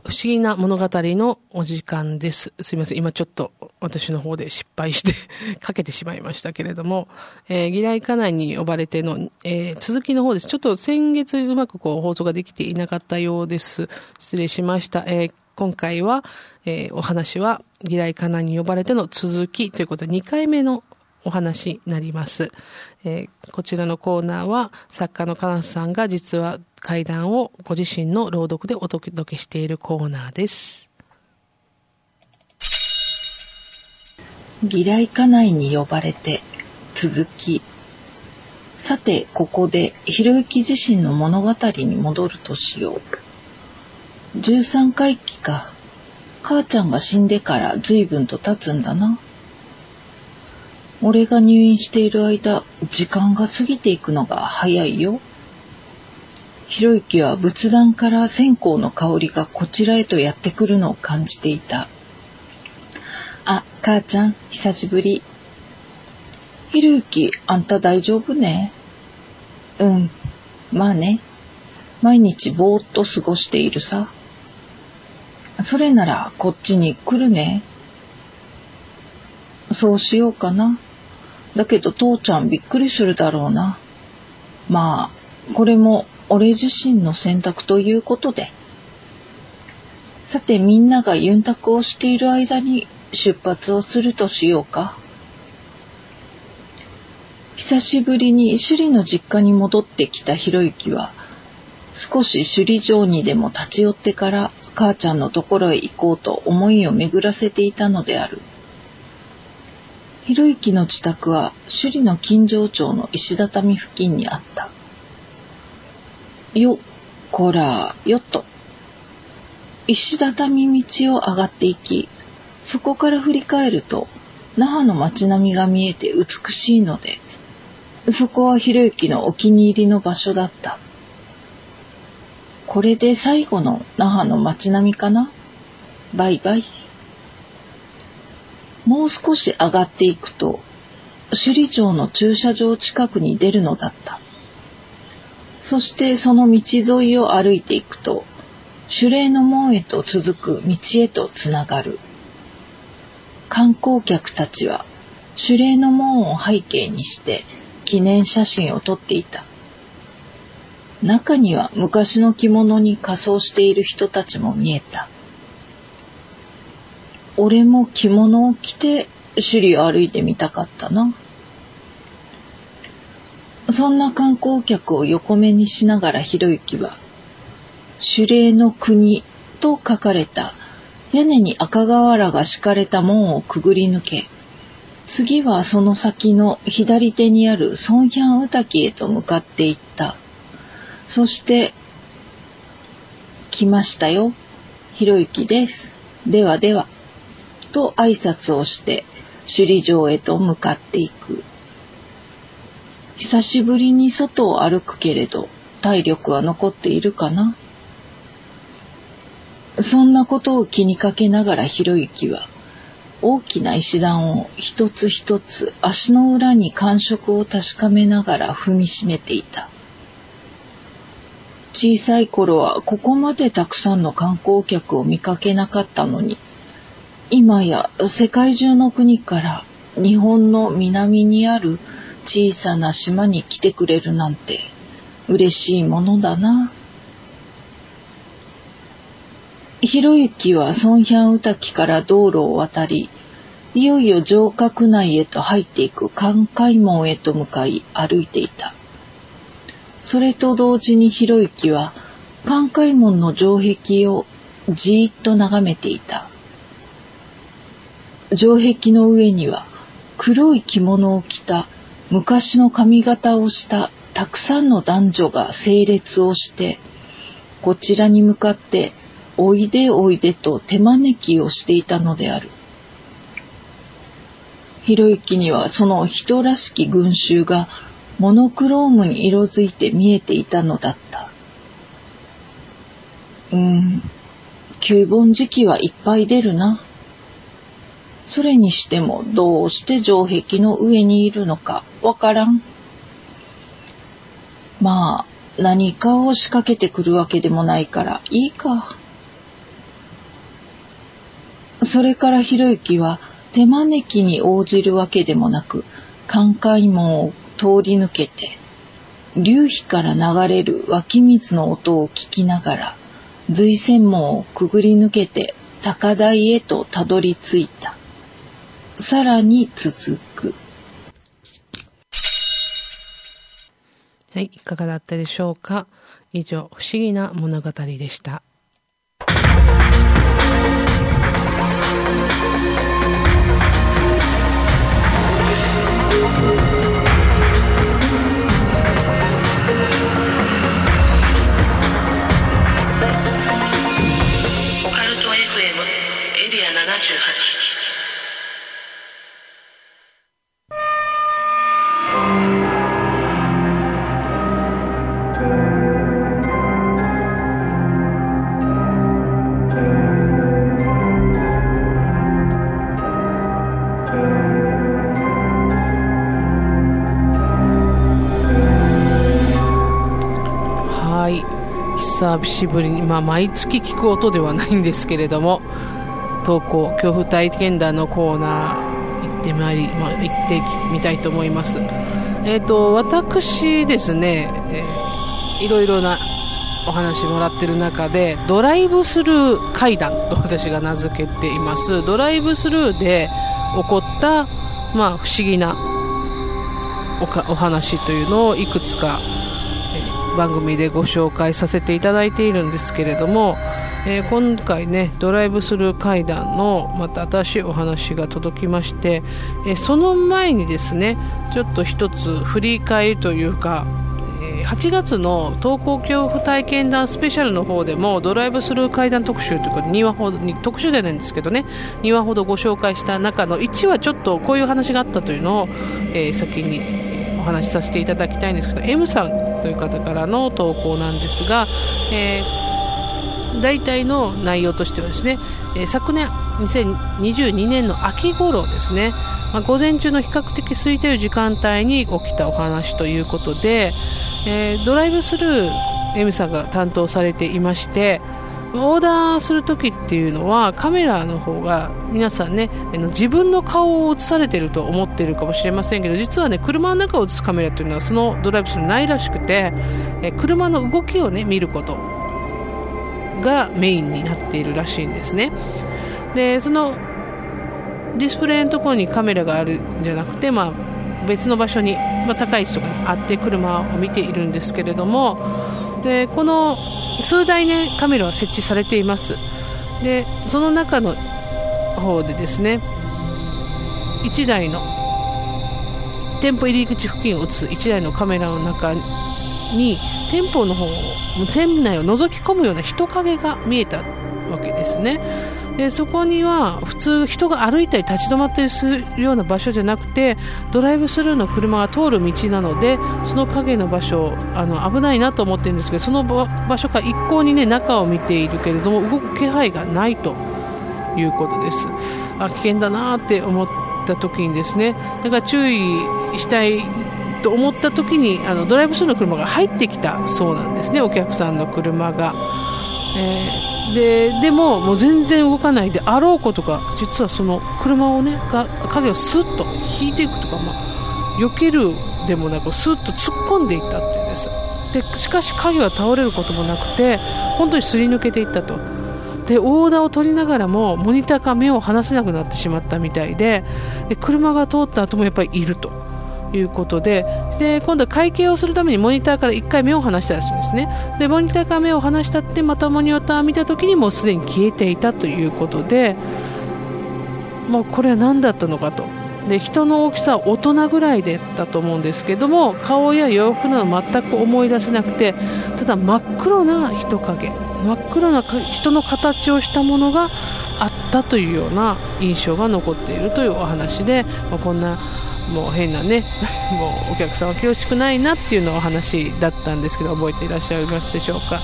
不思議な物語のお時間です。すいません。今ちょっと私の方で失敗して (laughs) かけてしまいましたけれども、えー、議題家内に呼ばれての、えー、続きの方です。ちょっと先月うまくこう放送ができていなかったようです。失礼しました。えー、今回は、えー、お話は議題家内に呼ばれての続きということで2回目のお話になります。えー、こちらのコーナーは作家のカナスさんが実は怪談をご自身の朗読でお届けしているコーナーです。
義来家内に呼ばれて続きさてここでひろゆき自身の物語に戻るとしよう13回忌か母ちゃんが死んでから随分と経つんだな俺が入院している間時間が過ぎていくのが早いよひろゆきは仏壇から線香の香りがこちらへとやってくるのを感じていた。あ、母ちゃん、久しぶり。ひろゆき、あんた大丈夫ね？うん、まあね。毎日ぼーっと過ごしているさ。それならこっちに来るね。そうしようかな。だけど父ちゃんびっくりするだろうな。まあ、これも俺自身の選択ということで。さてみんながユンタクをしている間に出発をするとしようか。久しぶりに首里の実家に戻ってきたひろゆきは、少し首里城にでも立ち寄ってから母ちゃんのところへ行こうと思いを巡らせていたのである。ひろゆきの自宅は首里の金城町の石畳付近にあった。よ、こら、よっと。石畳道を上がっていき、そこから振り返ると、那覇の街並みが見えて美しいので、そこはひろゆきのお気に入りの場所だった。これで最後の那覇の街並みかなバイバイ。もう少し上がっていくと、首里城の駐車場近くに出るのだった。そしてその道沿いを歩いていくと、守礼の門へと続く道へとつながる。観光客たちは守礼の門を背景にして記念写真を撮っていた。中には昔の着物に仮装している人たちも見えた。俺も着物を着て首里を歩いてみたかったな。そんな観光客を横目にしながらひろゆきは、守礼の国と書かれた屋根に赤瓦が敷かれた門をくぐり抜け、次はその先の左手にあるソンヒャンウタキへと向かっていった。そして、来ましたよ。ひろゆきです。ではでは。と挨拶をして、首里城へと向かっていく。久しぶりに外を歩くけれど、体力は残っているかな？そんなことを気にかけながらひろゆきは、大きな石段を一つ一つ足の裏に感触を確かめながら踏みしめていた。小さい頃はここまでたくさんの観光客を見かけなかったのに、今や世界中の国から日本の南にある小さな島に来てくれるなんて嬉しいものだな。ひろゆきはソンヒャンウタキから道路を渡り、いよいよ城郭内へと入っていく関海門へと向かい歩いていた。それと同時にひろゆきは関海門の城壁をじーっと眺めていた。城壁の上には黒い着物を着た昔の髪型をしたたくさんの男女が整列をしてこちらに向かっておいでおいでと手招きをしていたのである。ひろゆきにはその人らしき群衆がモノクロームに色づいて見えていたのだった。うん、九本時期はいっぱい出るな。それにしてもどうして城壁の上にいるのかわからん。まあ、何かを仕掛けてくるわけでもないからいいか。それからひろゆきは手招きに応じるわけでもなく、関海門を通り抜けて、流皮から流れる湧き水の音を聞きながら、随泉門をくぐり抜けて高台へとたどり着いた。さらに続く。
はい、いかがだったでしょうか？以上、不思議な物語でした。久しぶりに、まあ、毎月聞く音ではないんですけれども投稿恐怖体験談のコーナー行ってまいり、まあ、行ってみたいと思います。えっ、ー、と私ですね、えー、いろいろなお話もらってる中でドライブスルー会談と私が名付けていますドライブスルーで起こった、まあ、不思議なお話というのをいくつか番組でご紹介させていただいているんですけれども、えー、今回ねドライブスルー会談のまた新しいお話が届きまして、えー、その前にですねちょっと一つ振り返りというか8月の登校恐怖体験談スペシャルの方でもドライブスルー会談特集というか2話ほど特集でないんですけどね2話ほどご紹介した中の1話ちょっとこういう話があったというのを、えー、先にお話しさせていただきたいんですけど M さんという方からの投稿なんですが、えー、大体の内容としてはですね、えー、昨年2022年の秋頃ですね、まあ、午前中の比較的空いている時間帯に起きたお話ということで、えー、ドライブスルー M さんが担当されていましてオーダーするときっていうのはカメラの方が皆さんね自分の顔を映されていると思っているかもしれませんけど実はね車の中を映すカメラというのはそのドライブスルーないらしくて車の動きをね見ることがメインになっているらしいんですね。でそのディスプレイのところにカメラがあるんじゃなくて、まあ、別の場所に、まあ、高い位置とかにあって車を見ているんですけれどもでこの数台ねカメラは設置されています。でその中の方でですね1台の店舗入り口付近を映す1台のカメラの中に店舗の方店内を覗き込むような人影が見えたわけですね。でそこには普通人が歩いたり立ち止まったりするような場所じゃなくてドライブスルーの車が通る道なのでその影の場所あの危ないなと思ってるんですけどその場所から一向に、ね、中を見ているけれども動く気配がないということですあ危険だなって思った時にですねだから注意したいと思った時にあのドライブスルーの車が入ってきたそうなんですねお客さんの車が。えーででももう全然動かないであろうことが実はその車をねが影をスッと引いていくとか、まあ、避けるでもなくスッと突っ込んでいったっていうんです。でしかし影は倒れることもなくて本当にすり抜けていったと。でオーダーを取りながらもモニターから目を離せなくなってしまったみたいでで車が通った後もやっぱりいると。いうことでで今度は会計をするためにモニターから1回目を離したらしいんですね。でモニターから目を離したってまたモニターを見た時にもうすでに消えていたということでもうこれは何だったのかと。で人の大きさは大人ぐらいでだと思うんですけども顔や洋服など全く思い出せなくてただ真っ黒な人影真っ黒な人の形をしたものがあったというような印象が残っているというお話で、まあ、こんなもう変なね (laughs) もうお客さんは恐縮ないなっていうのお話だったんですけど覚えていらっしゃいますでしょうか。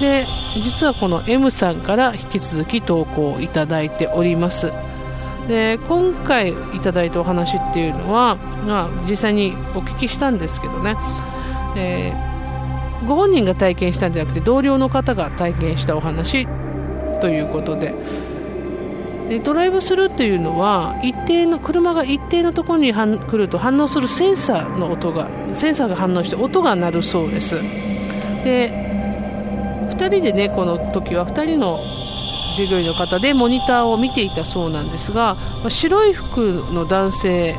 で実はこの M さんから引き続き投稿いただいております。で今回いただいたお話っていうのは、まあ、実際にお聞きしたんですけどね、えー、ご本人が体験したんじゃなくて同僚の方が体験したお話ということで。でドライブスルーっていうのは一定の車が一定のところに来ると反応するセンサーの音がセンサーが反応して音が鳴るそうです。で2人でねこの時は2人の従業員の方でモニターを見ていたそうなんですが白い服の男性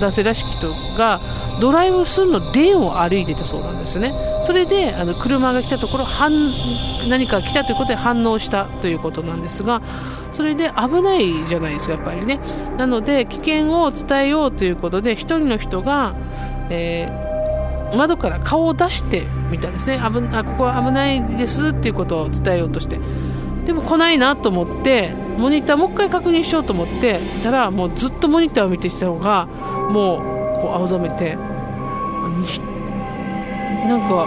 男性らしき人がドライブスルーのレーンを歩いてたそうなんですね。それであの車が来たところ反何か来たということで反応したということなんですがそれで危ないじゃないですかやっぱりね。なので危険を伝えようということで1人の人が、えー、窓から顔を出してみたんですね。危あここは危ないですっていうことを伝えようとして。でも来ないなと思ってモニターもう一回確認しようと思ってたらもうずっとモニターを見てきたのがもうこう青ざめてなんか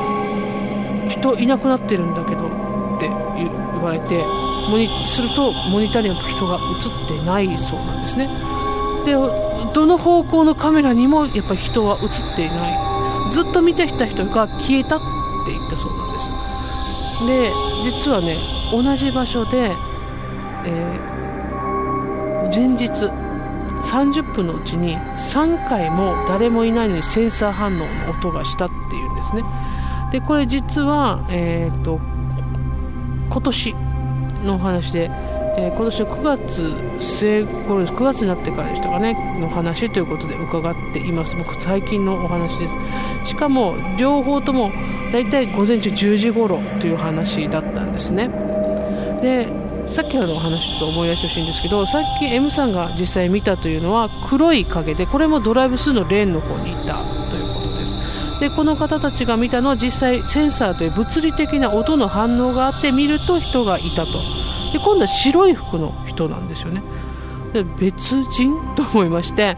人いなくなってるんだけどって言われてモニするとモニターには人が映ってないそうなんですね。でどの方向のカメラにもやっぱり人は映っていない。ずっと見てきた人が消えたって言ったそうなんです。で実はね同じ場所で、えー、前日30分のうちに3回も誰もいないのにセンサー反応の音がしたっていうんですね。でこれ実は、えーと、今年のお話で、えー、今年の9月末頃です9月になってからでしたかねの話ということで伺っています。僕最近のお話です。しかも両方とも大体午前中10時頃という話だったんですね。でさっきのお話ちょっと思い出してほしいんですけどさっき M さんが実際見たというのは黒い影でこれもドライブスーのレーンの方にいたということです。でこの方たちが見たのは実際センサーという物理的な音の反応があって見ると人がいたと。で今度は白い服の人なんですよね。で別人と思いまして。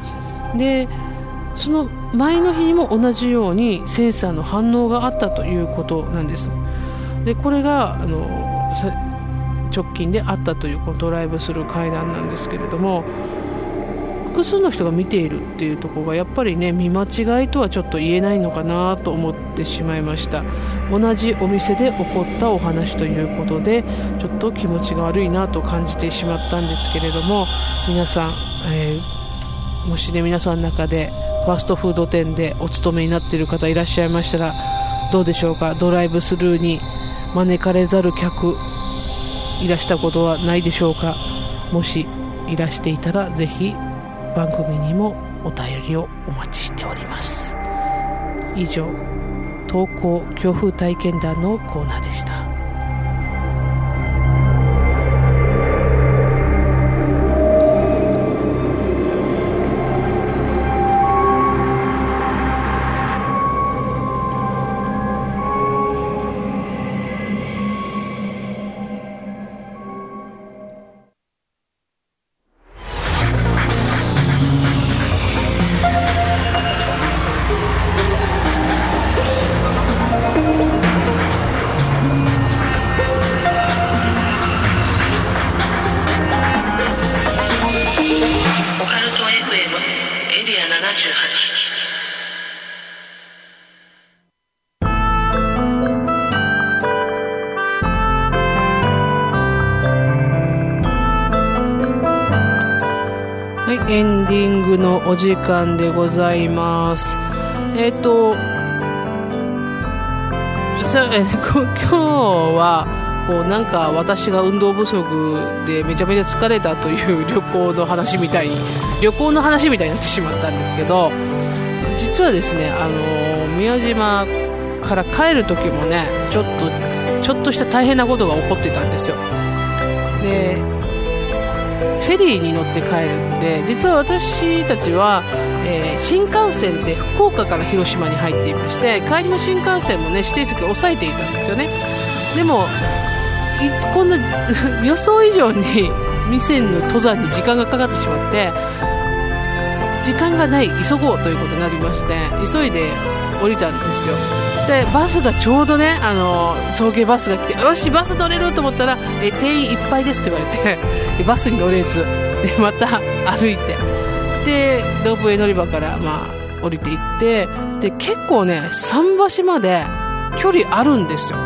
でその前の日にも同じようにセンサーの反応があったということなんです。でこれがあの直近であったというこのドライブする階段なんですけれども複数の人が見ているっていうところがやっぱりね見間違いとはちょっと言えないのかなと思ってしまいました。同じお店で起こったお話ということでちょっと気持ちが悪いなと感じてしまったんですけれども皆さん、えー、もしね皆さんの中でファーストフード店でお勤めになっている方いらっしゃいましたらどうでしょうか？ドライブスルーに招かれざる客いらしたことはないでしょうか。もしいらしていたらぜひ番組にもお便りをお待ちしております。以上投稿強風体験談のコーナーでした。時間でございます。えっ、とえ (laughs) 今日はこうなんか私が運動不足でめちゃめちゃ疲れたという旅行の話みたいに旅行の話みたいになってしまったんですけど実はですねあの宮島から帰る時もねちょっとちょっとした大変なことが起こってたんですよ。でフェリーに乗って帰るんで実は私たちは、えー新幹線で福岡から広島に入っていまして帰りの新幹線もね指定席を抑えていたんですよね。でもこんな (laughs) 予想以上に店の登山に時間がかかってしまって時間がない急ごうということになりまして急いで降りたんですよ。でバスがちょうどねあの送迎バスが来てよしバス乗れると思ったらえ定員いっぱいですって言われてで (laughs) バスに乗れずでまた歩いてでロープウェイ乗り場から、まあ、降りていってで結構ね桟橋まで距離あるんですよ。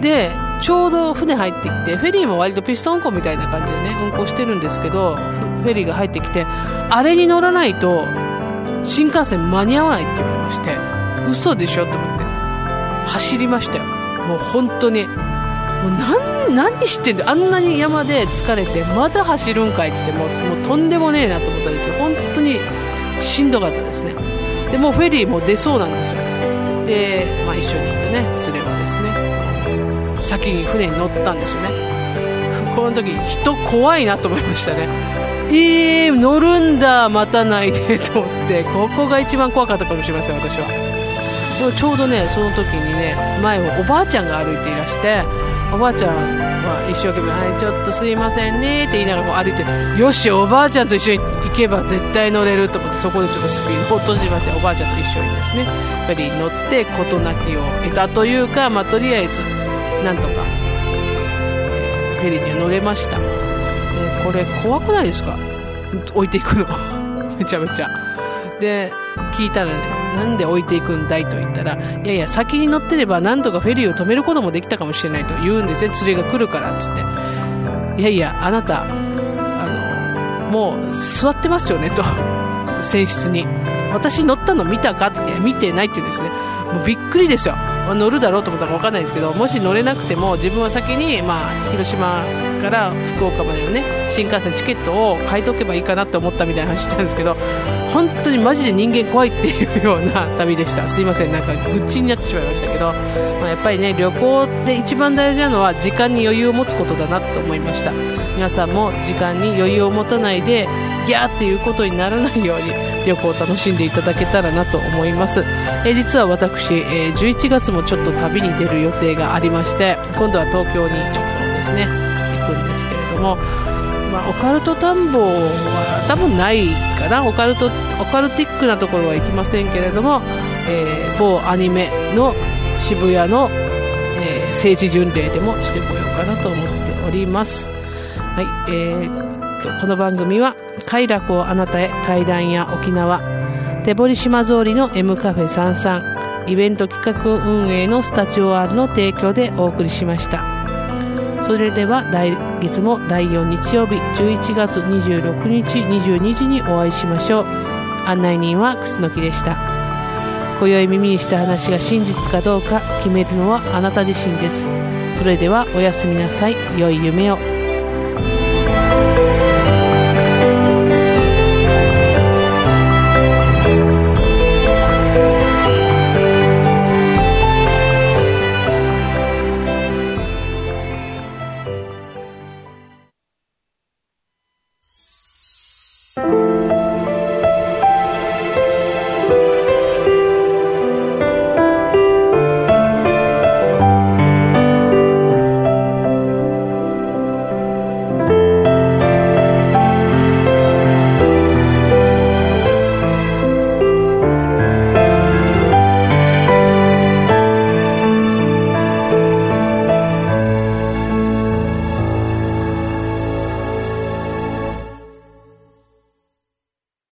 でちょうど船入ってきてフェリーも割とピストン湖みたいな感じでね運航してるんですけどフェリーが入ってきてあれに乗らないと新幹線間に合わないって言われまして。嘘でしょと思って。走りましたよ。もう本当に。もう何何してんだあんなに山で疲れてまだ走るんかいって言ってももうとんでもねえなと思ったんですけど本当にしんどかったですね。でもうフェリーも出そうなんですよ。で、まあ、一緒に行ってね連れはですね先に船に乗ったんですよね。この時人怖いなと思いましたね。えー、乗るんだ待たないでと思って。ここが一番怖かったかもしれません私は。ちょうどねその時にね前をおばあちゃんが歩いていらしておばあちゃんは一生懸命「はいちょっとすいませんね」って言いながらこう歩いてよしおばあちゃんと一緒に行けば絶対乗れると思ってそこでちょっとスピードを落としましておばあちゃんと一緒にですねフェリーに乗って事なきを得たというか、まあ、とりあえずなんとかフェリーには乗れました。これ怖くないですか？置いていくの。(laughs) めちゃめちゃ。で聞いたらねなんで置いていくんだいと言ったらいやいや先に乗ってればなんとかフェリーを止めることもできたかもしれないと言うんですね連れが来るからっつって。いやいやあなたあのもう座ってますよねと。船室に。私乗ったの見たかって見てないって言うんですね。もうびっくりですよ。乗るだろうと思ったか分かんないですけどもし乗れなくても自分は先に、まあ、広島から福岡までのね新幹線チケットを買いとけばいいかなって思ったみたいな話したんですけど本当にマジで人間怖いっていうような旅でした。すいません。なんか愚痴になってしまいましたけど、まあ、やっぱりね旅行で一番大事なのは時間に余裕を持つことだなと思いました。皆さんも時間に余裕を持たないでギャーっていうことにならないように旅行を楽しんでいただけたらなと思います、えー実は私、えー11月もちょっと旅に出る予定がありまして今度は東京にちょっとですね。もまあ、オカルト探訪は多分ないかなオカルトオカルティックなところは行きませんけれども、えー某アニメの渋谷の、えー政治巡礼でもしてこようかなと思っております。はい、えーっとこの番組は快楽をあなたへ階段や沖縄手堀島通りの M カフェ33イベント企画運営のスタジオ R の提供でお送りしました。それでは来月も第4日曜日11月26日22時にお会いしましょう。案内人は楠木でした。今宵耳にした話が真実かどうか決めるのはあなた自身です。それではおやすみなさい。良い夢を。